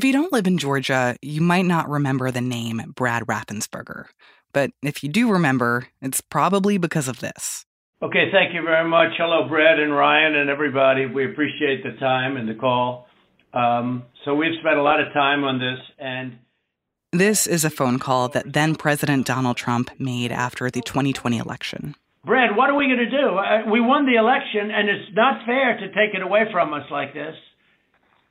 If you don't live in Georgia, you might not remember the name Brad Raffensperger. But if you do remember, it's probably because of this. Okay, thank you very much. Hello, Brad and Ryan and everybody. We appreciate the time and the call. Um, so we've spent a lot of time on this, and this is a phone call that then President Donald Trump made after the 2020 election. Brad, what are we going to do? We won the election, and it's not fair to take it away from us like this.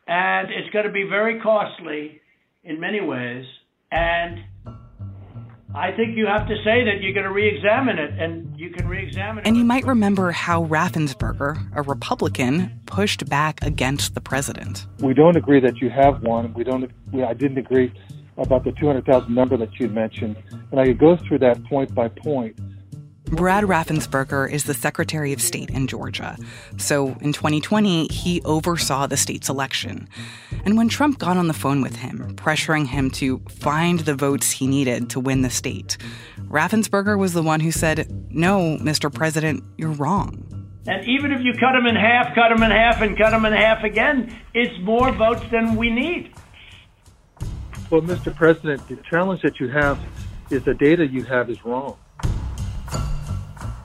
And it's going to be very costly in many ways. And I think you have to say that you're going to re-examine it, and you can re-examine it. And you might remember how Raffensperger, a Republican, pushed back against the president. We don't agree that you have one. We don't. We, I didn't agree about the 200,000 number that you mentioned, and I could go through that point by point. Brad Raffensperger is the Secretary of State in Georgia. So in 2020, he oversaw the state's election. And when Trump got on the phone with him, pressuring him to find the votes he needed to win the state, Raffensperger was the one who said, No, Mr. President, you're wrong. And even if you cut them in half, cut them in half, and cut them in half again, it's more votes than we need. Well, Mr. President, the challenge that you have is the data you have is wrong.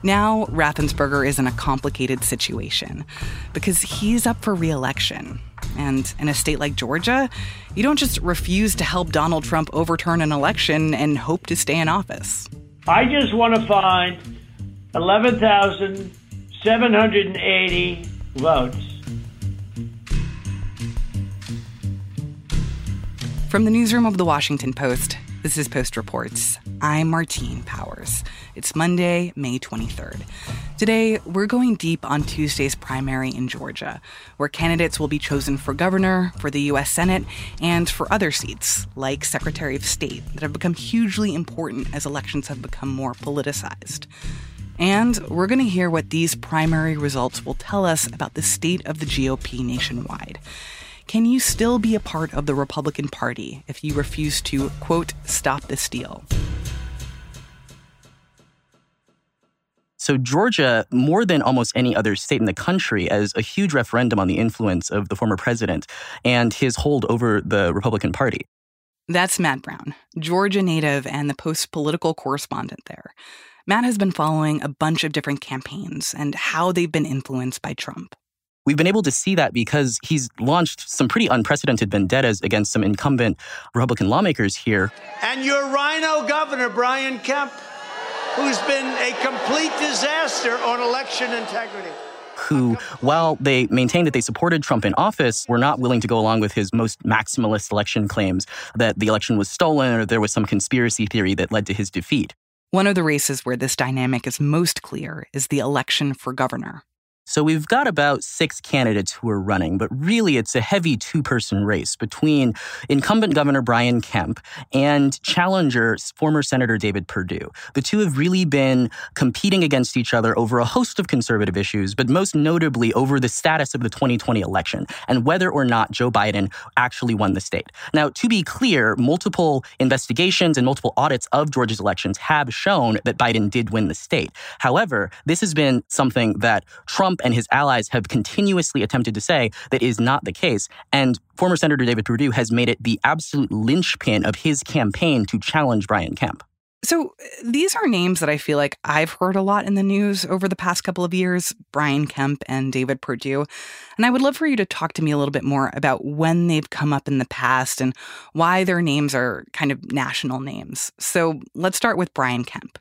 Now, Raffensperger is in a complicated situation because he's up for reelection. And in a state like Georgia, you don't just refuse to help Donald Trump overturn an election and hope to stay in office. I just want to find 11,780 votes. From the newsroom of the Washington Post, this is Post Reports. I'm Martine Powers. It's Monday, May 23rd. Today, we're going deep on Tuesday's primary in Georgia, where candidates will be chosen for governor, for the U.S. Senate, and for other seats, like Secretary of State, that have become hugely important as elections have become more politicized. And we're going to hear what these primary results will tell us about the state of the GOP nationwide. Can you still be a part of the Republican Party if you refuse to, quote, stop the steal? So, Georgia, more than almost any other state in the country, as a huge referendum on the influence of the former president and his hold over the Republican Party. That's Matt Brown, Georgia native and the Post political correspondent there. Matt has been following a bunch of different campaigns and how they've been influenced by Trump. We've been able to see that because he's launched some pretty unprecedented vendettas against some incumbent Republican lawmakers here. And your RINO governor, Brian Kemp, who's been a complete disaster on election integrity who, while they maintained that they supported Trump in office, were not willing to go along with his most maximalist election claims that the election was stolen or there was some conspiracy theory that led to his defeat. One of the races where this dynamic is most clear is the election for governor. So we've got about six candidates who are running, but really it's a heavy two person race between incumbent Governor Brian Kemp and challenger former Senator David Perdue. The two have really been competing against each other over a host of conservative issues, but most notably over the status of the 2020 election and whether or not Joe Biden actually won the state. Now, to be clear, multiple investigations and multiple audits of Georgia's elections have shown that Biden did win the state. However, this has been something that Trump Trump and his allies have continuously attempted to say that is not the case. And former Senator David Perdue has made it the absolute linchpin of his campaign to challenge Brian Kemp. So, these are names that I feel like I've heard a lot in the news over the past couple of years Brian Kemp and David Perdue. And I would love for you to talk to me a little bit more about when they've come up in the past and why their names are kind of national names. So, let's start with Brian Kemp.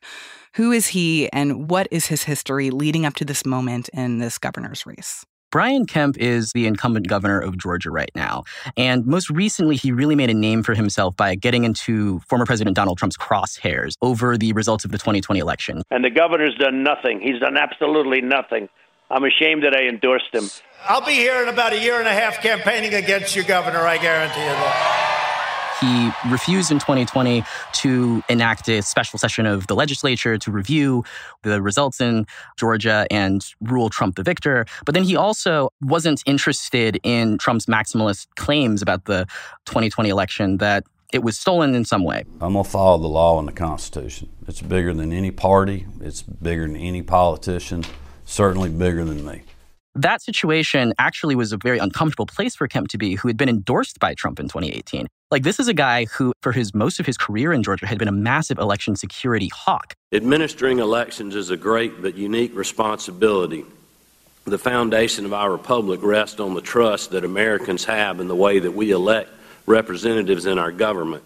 Who is he and what is his history leading up to this moment in this governor's race? Brian Kemp is the incumbent governor of Georgia right now. And most recently, he really made a name for himself by getting into former President Donald Trump's crosshairs over the results of the 2020 election. And the governor's done nothing. He's done absolutely nothing. I'm ashamed that I endorsed him. I'll be here in about a year and a half campaigning against you, Governor, I guarantee you that. He refused in 2020 to enact a special session of the legislature to review the results in Georgia and rule Trump the victor. But then he also wasn't interested in Trump's maximalist claims about the 2020 election that it was stolen in some way. I'm going to follow the law and the Constitution. It's bigger than any party, it's bigger than any politician, certainly bigger than me. That situation actually was a very uncomfortable place for Kemp to be, who had been endorsed by Trump in 2018. Like, this is a guy who, for his most of his career in Georgia, had been a massive election security hawk. Administering elections is a great but unique responsibility. The foundation of our republic rests on the trust that Americans have in the way that we elect representatives in our government.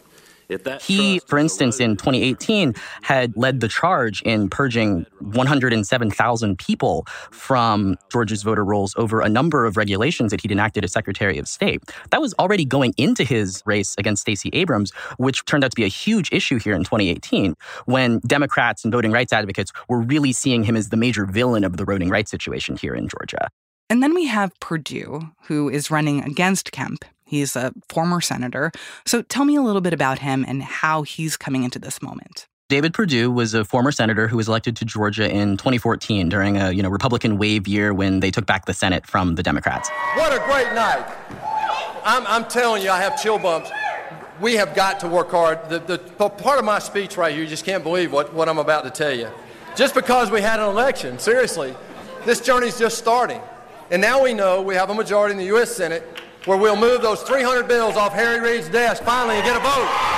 He, for instance, in 2018, had led the charge in purging 107,000 people from Georgia's voter rolls over a number of regulations that he'd enacted as Secretary of State. That was already going into his race against Stacey Abrams, which turned out to be a huge issue here in 2018 when Democrats and voting rights advocates were really seeing him as the major villain of the voting rights situation here in Georgia. And then we have Perdue, who is running against Kemp He's a former senator. So tell me a little bit about him and how he's coming into this moment. David Perdue was a former senator who was elected to Georgia in 2014 during a you know Republican wave year when they took back the Senate from the Democrats. What a great night! I'm, I'm telling you, I have chill bumps. We have got to work hard. The, the part of my speech right here, you just can't believe what, what I'm about to tell you. Just because we had an election, seriously, this journey's just starting. And now we know we have a majority in the U.S. Senate where we'll move those 300 bills off Harry Reid's desk finally and get a vote.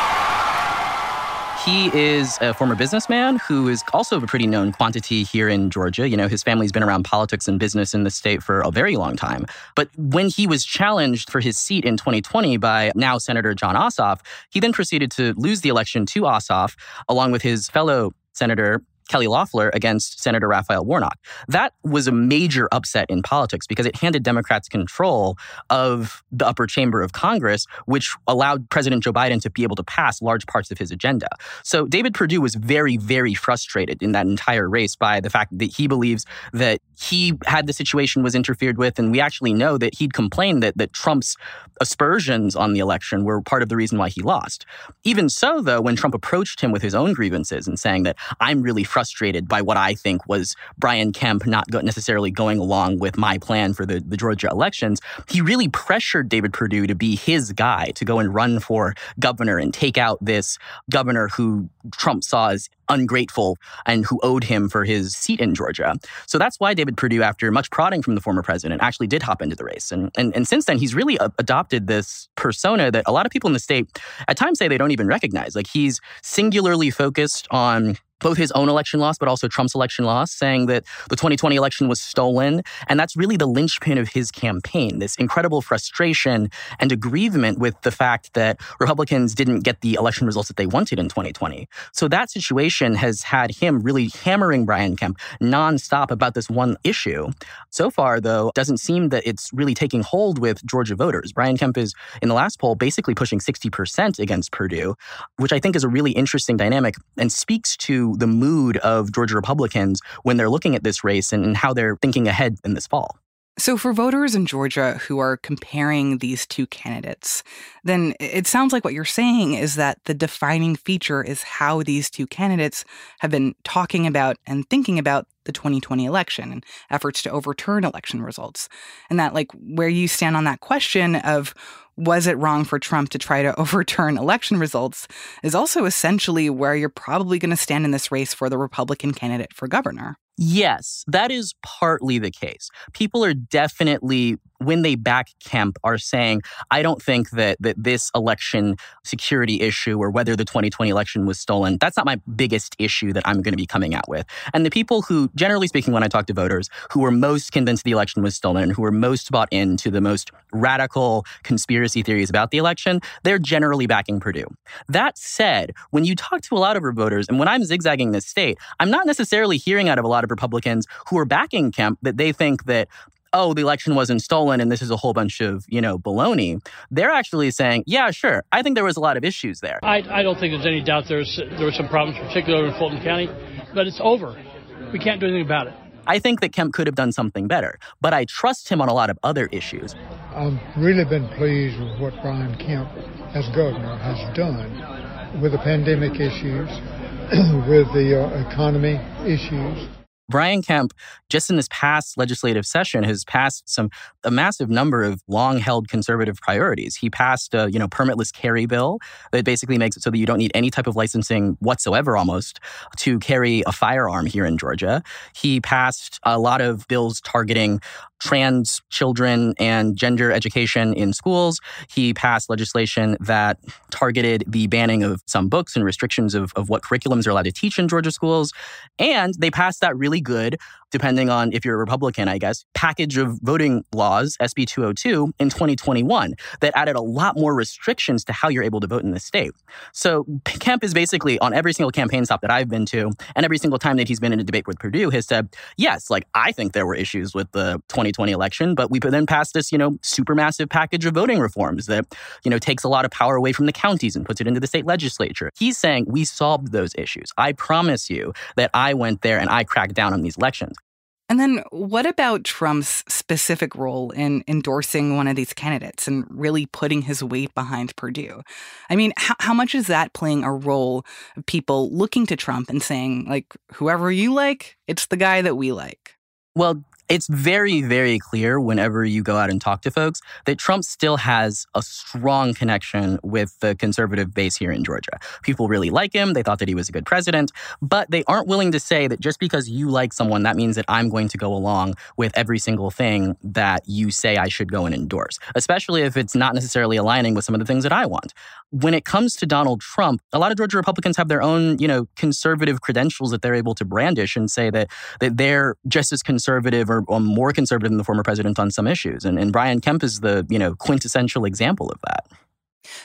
He is a former businessman who is also a pretty known quantity here in Georgia. You know, his family's been around politics and business in the state for a very long time. But when he was challenged for his seat in 2020 by now Senator Jon Ossoff, he then proceeded to lose the election to Ossoff, along with his fellow Senator Kelly Loeffler against Senator Raphael Warnock. That was a major upset in politics because it handed Democrats control of the upper chamber of Congress, which allowed President Joe Biden to be able to pass large parts of his agenda. So David Perdue was very, very frustrated in that entire race by the fact that he believes that he had the situation was interfered with. And we actually know that he'd complained that, that Trump's aspersions on the election were part of the reason why he lost. Even so, though, when Trump approached him with his own grievances and saying that I'm really frustrated frustrated by what I think was Brian Kemp not necessarily going along with my plan for the, the Georgia elections. He really pressured David Perdue to be his guy to go and run for governor and take out this governor who Trump saw as ungrateful and who owed him for his seat in Georgia. So that's why David Perdue, after much prodding from the former president, actually did hop into the race. And, and, and since then, he's really a- adopted this persona that a lot of people in the state at times say they don't even recognize. Like he's singularly focused on both his own election loss, but also Trump's election loss, saying that the 2020 election was stolen. And that's really the linchpin of his campaign this incredible frustration and aggrievement with the fact that Republicans didn't get the election results that they wanted in 2020. So that situation has had him really hammering Brian Kemp nonstop about this one issue. So far, though, doesn't seem that it's really taking hold with Georgia voters. Brian Kemp is, in the last poll, basically pushing 60% against Perdue, which I think is a really interesting dynamic and speaks to the mood of Georgia Republicans when they're looking at this race and, how they're thinking ahead in this fall. So, for voters in Georgia who are comparing these two candidates, then it sounds like what you're saying is that the defining feature is how these two candidates have been talking about and thinking about the 2020 election and efforts to overturn election results. And that, like, where you stand on that question of was it wrong for Trump to try to overturn election results is also essentially where you're probably going to stand in this race for the Republican candidate for governor. Yes, that is partly the case. People are definitely when they back Kemp are saying, I don't think that that this election security issue or whether the 2020 election was stolen, that's not my biggest issue that I'm going to be coming out with. And the people who, generally speaking, when I talk to voters, who were most convinced the election was stolen, and who were most bought into the most radical conspiracy theories about the election, they're generally backing Perdue. That said, when you talk to a lot of voters, and when I'm zigzagging this state, I'm not necessarily hearing out of a lot of Republicans who are backing Kemp that they think that oh, the election wasn't stolen and this is a whole bunch of, you know, baloney. They're actually saying, yeah, sure. I think there was a lot of issues there. I, I don't think there's any doubt there's, there were some problems, particularly in Fulton County, but it's over. We can't do anything about it. I think that Kemp could have done something better, but I trust him on a lot of other issues. I've really been pleased with what Brian Kemp, as governor, has done with the pandemic issues, with the uh, economy issues Brian Kemp, just in this past legislative session, has passed some a massive number of long-held conservative priorities. He passed a you know permitless carry bill that basically makes it so that you don't need any type of licensing whatsoever, almost, to carry a firearm here in Georgia. He passed a lot of bills targeting trans children and gender education in schools. He passed legislation that targeted the banning of some books and restrictions of, of what curriculums are allowed to teach in Georgia schools. And they passed that really good depending on if you're a Republican, I guess, package of voting laws, SB 202, in 2021 that added a lot more restrictions to how you're able to vote in the state. So Kemp is basically on every single campaign stop that I've been to, and every single time that he's been in a debate with Perdue, has said, yes, like I think there were issues with the 2020 election, but we then passed this, you know, supermassive package of voting reforms that, you know, takes a lot of power away from the counties and puts it into the state legislature. He's saying we solved those issues. I promise you that I went there and I cracked down on these elections. And then what about Trump's specific role in endorsing one of these candidates and really putting his weight behind Perdue? I mean, how, how much is that playing a role of people looking to Trump and saying, like, whoever you like, it's the guy that we like? Well, it's very, very clear whenever you go out and talk to folks that Trump still has a strong connection with the conservative base here in Georgia. People really like him. They thought that he was a good president, but they aren't willing to say that just because you like someone, that means that I'm going to go along with every single thing that you say I should go and endorse, especially if it's not necessarily aligning with some of the things that I want. When it comes to Donald Trump, a lot of Georgia Republicans have their own, you know, conservative credentials that they're able to brandish and say that, that they're just as conservative or or, um, more conservative than the former president on some issues. And, and Brian Kemp is the you know quintessential example of that.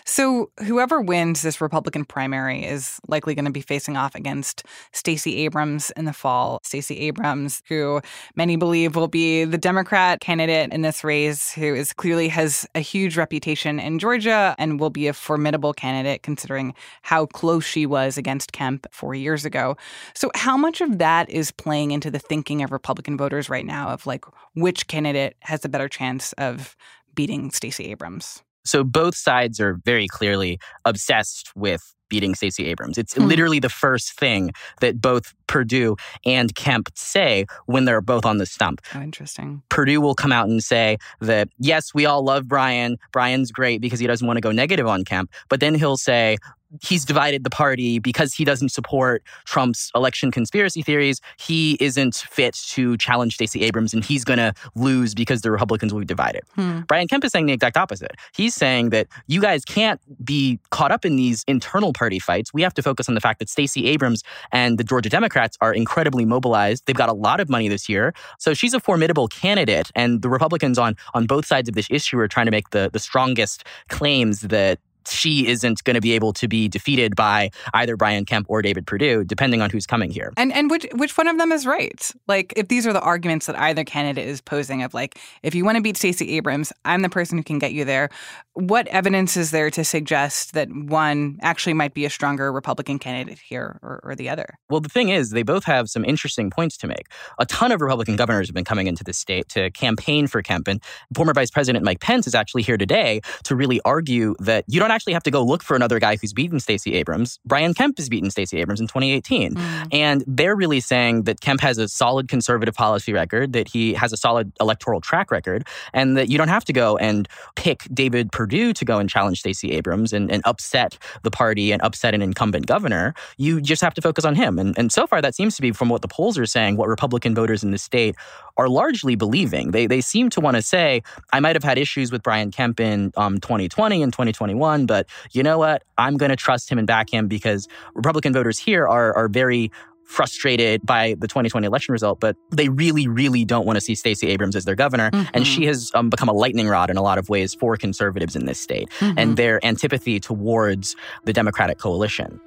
So, whoever wins this Republican primary is likely going to be facing off against Stacey Abrams in the fall. Stacey Abrams, who many believe will be the Democrat candidate in this race, who is clearly has a huge reputation in Georgia and will be a formidable candidate considering how close she was against Kemp four years ago. So, how much of that is playing into the thinking of Republican voters right now of like which candidate has a better chance of beating Stacey Abrams? So both sides are very clearly obsessed with beating Stacey Abrams. It's hmm. literally the first thing that both Perdue and Kemp say when they're both on the stump. Oh, interesting. Perdue will come out and say that, yes, we all love Brian. Brian's great because he doesn't want to go negative on Kemp. But then he'll say, he's divided the party because he doesn't support Trump's election conspiracy theories. He isn't fit to challenge Stacey Abrams and he's going to lose because the Republicans will be divided. Hmm. Brian Kemp is saying the exact opposite. He's saying that you guys can't be caught up in these internal party fights. We have to focus on the fact that Stacey Abrams and the Georgia Democrats are incredibly mobilized. They've got a lot of money this year. So she's a formidable candidate and the Republicans on on both sides of this issue are trying to make the the strongest claims that she isn't going to be able to be defeated by either Brian Kemp or David Perdue, depending on who's coming here. And and which which one of them is right? Like, if these are the arguments that either candidate is posing of like, if you want to beat Stacey Abrams, I'm the person who can get you there. What evidence is there to suggest that one actually might be a stronger Republican candidate here or, or the other? Well, the thing is, they both have some interesting points to make. A ton of Republican governors have been coming into the state to campaign for Kemp, and former Vice President Mike Pence is actually here today to really argue that you don't actually have to go look for another guy who's beaten Stacey Abrams. Brian Kemp has beaten Stacey Abrams in 2018. Mm. And they're really saying that Kemp has a solid conservative policy record, that he has a solid electoral track record, and that you don't have to go and pick David Perdue to go and challenge Stacey Abrams and, and upset the party and upset an incumbent governor. You just have to focus on him. And, and so far, that seems to be, from what the polls are saying, what Republican voters in the state are largely believing. They, they seem to want to say, I might have had issues with Brian Kemp in um, 2020 and 2021, but you know what? I'm going to trust him and back him because Republican voters here are, are very frustrated by the 2020 election result, but they really, really don't want to see Stacey Abrams as their governor. Mm-hmm. And she has um, become a lightning rod in a lot of ways for conservatives in this state mm-hmm. and their antipathy towards the Democratic coalition.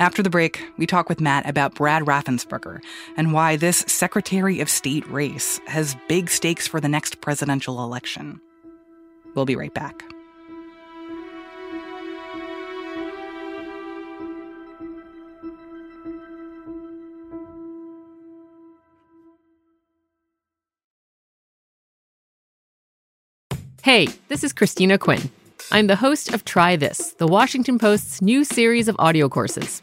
After the break, we talk with Matt about Brad Raffensperger and why this Secretary of State race has big stakes for the next presidential election. We'll be right back. Hey, this is Christina Quinn. I'm the host of Try This, the Washington Post's new series of audio courses.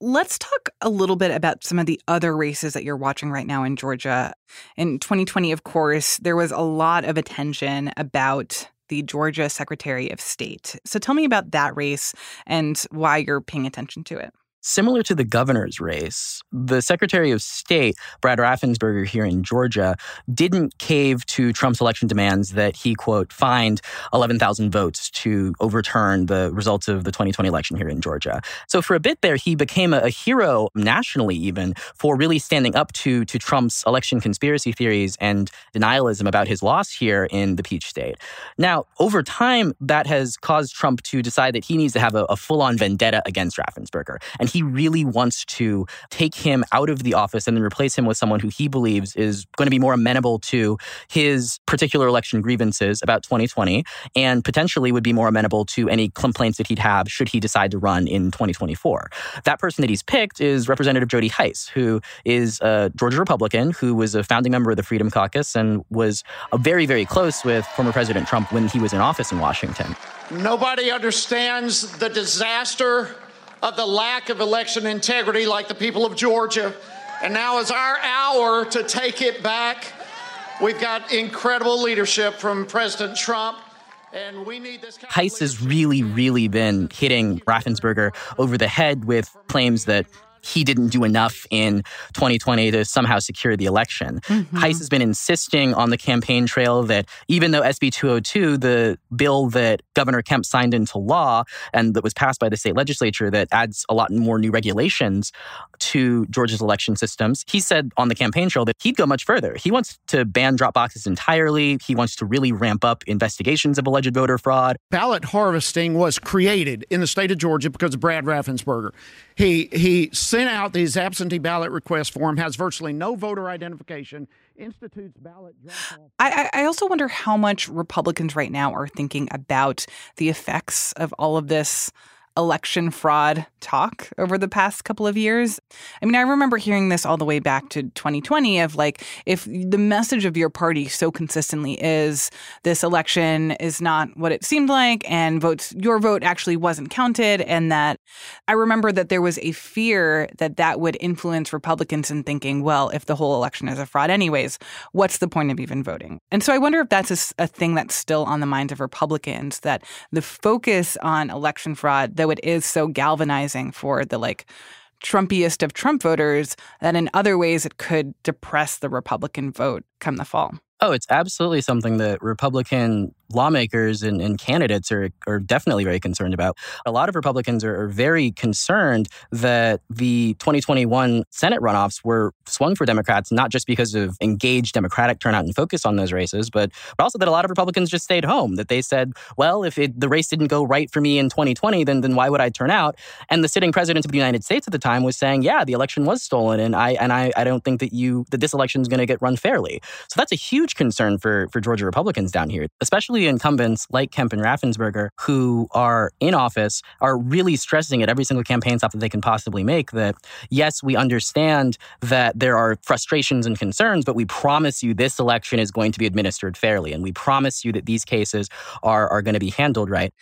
let's talk a little bit about some of the other races that you're watching right now in Georgia. In 2020, of course, there was a lot of attention about the Georgia Secretary of State. So tell me about that race and why you're paying attention to it. Similar to the governor's race, the Secretary of State, Brad Raffensperger here in Georgia, didn't cave to Trump's election demands that he, quote, find 11,000 votes to overturn the results of the 2020 election here in Georgia. So for a bit there, he became a, a hero nationally even for really standing up to, to Trump's election conspiracy theories and denialism about his loss here in the Peach State. Now, over time, that has caused Trump to decide that he needs to have a, a full-on vendetta against Raffensperger. And he really wants to take him out of the office and then replace him with someone who he believes is going to be more amenable to his particular election grievances about 2020 and potentially would be more amenable to any complaints that he'd have should he decide to run in 2024. That person that he's picked is Representative Jody Hice, who is a Georgia Republican who was a founding member of the Freedom Caucus and was very, very close with former President Trump when he was in office in Washington. Nobody understands the disaster of the lack of election integrity like the people of Georgia. And now is our hour to take it back. We've got incredible leadership from President Trump. And we need this. Hice has really, really been hitting Raffensperger over the head with claims that he didn't do enough in 2020 to somehow secure the election. Mm-hmm. Hice has been insisting on the campaign trail that even though SB 202, the bill that Governor Kemp signed into law and that was passed by the state legislature that adds a lot more new regulations to Georgia's election systems, he said on the campaign trail that he'd go much further. He wants to ban drop boxes entirely. He wants to really ramp up investigations of alleged voter fraud. Ballot harvesting was created in the state of Georgia because of Brad Raffensperger. He he sent out these absentee ballot request form, has virtually no voter identification, institutes ballot drop-off. I, I also wonder how much Republicans right now are thinking about the effects of all of this election fraud talk over the past couple of years. I mean, I remember hearing this all the way back to 2020 of like, if the message of your party so consistently is this election is not what it seemed like and votes, your vote actually wasn't counted. And that I remember that there was a fear that that would influence Republicans in thinking, well, if the whole election is a fraud anyways, what's the point of even voting? And so I wonder if that's a, a thing that's still on the minds of Republicans, that the focus on election fraud, though it is so galvanizing for the like Trumpiest of Trump voters, that in other ways it could depress the Republican vote come the fall. Oh, it's absolutely something that Republican lawmakers and, and, candidates are, are definitely very concerned about. A lot of Republicans are, are, very concerned that the 2021 Senate runoffs were swung for Democrats, not just because of engaged Democratic turnout and focus on those races, but, but also that a lot of Republicans just stayed home, that they said, well, if it, the race didn't go right for me in 2020, then, then why would I turn out? And the sitting president of the United States at the time was saying, yeah, the election was stolen, and I, and I, I don't think that you that this election is going to get run fairly. So that's a huge concern for, for Georgia Republicans down here, especially incumbents like Kemp and Raffensperger, who are in office, are really stressing at every single campaign stop that they can possibly make that, yes, we understand that there are frustrations and concerns, but we promise you this election is going to be administered fairly. And we promise you that these cases are, are going to be handled right.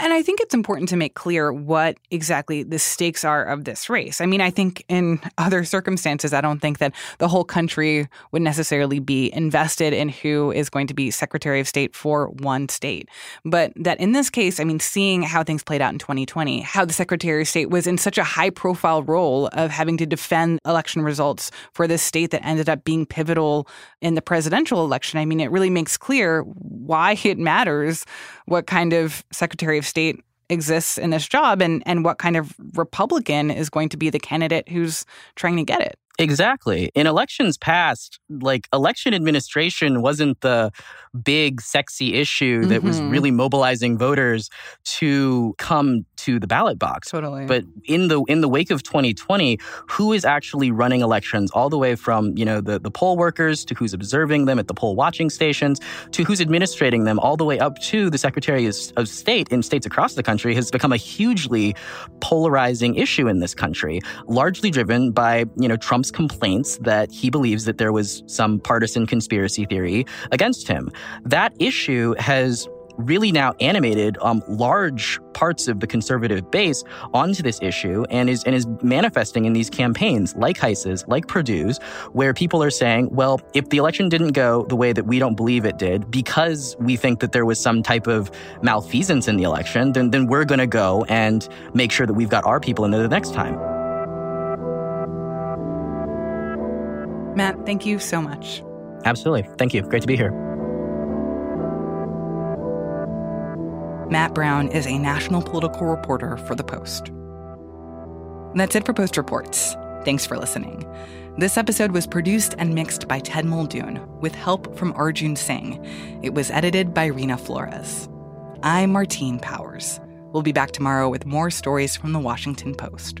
And I think it's important to make clear what exactly the stakes are of this race. I mean, I think in other circumstances, I don't think that the whole country would necessarily be invested in who is going to be Secretary of State for one state. But that in this case, I mean, seeing how things played out in 2020, how the Secretary of State was in such a high profile role of having to defend election results for this state that ended up being pivotal in the presidential election, I mean, it really makes clear why it matters what kind of Secretary of State exists in this job and, and what kind of Republican is going to be the candidate who's trying to get it. Exactly. In elections past, like election administration wasn't the big, sexy issue that mm-hmm. was really mobilizing voters to come to the ballot box. Totally. But in the in the wake of 2020, who is actually running elections all the way from, you know, the, the poll workers to who's observing them at the poll watching stations to who's administrating them all the way up to the Secretary of State in states across the country has become a hugely polarizing issue in this country, largely driven by, you know, Trump's complaints that he believes that there was some partisan conspiracy theory against him. That issue has really now animated um, large parts of the conservative base onto this issue and is and is manifesting in these campaigns like Hice's, like Perdue's, where people are saying, well, if the election didn't go the way that we don't believe it did, because we think that there was some type of malfeasance in the election, then then we're gonna go and make sure that we've got our people in there the next time. Matt, thank you so much. Absolutely. Thank you. Great to be here. Matt Brown is a national political reporter for The Post. And that's it for Post Reports. Thanks for listening. This episode was produced and mixed by Ted Muldoon with help from Arjun Singh. It was edited by Reena Flores. I'm Martine Powers. We'll be back tomorrow with more stories from the Washington Post.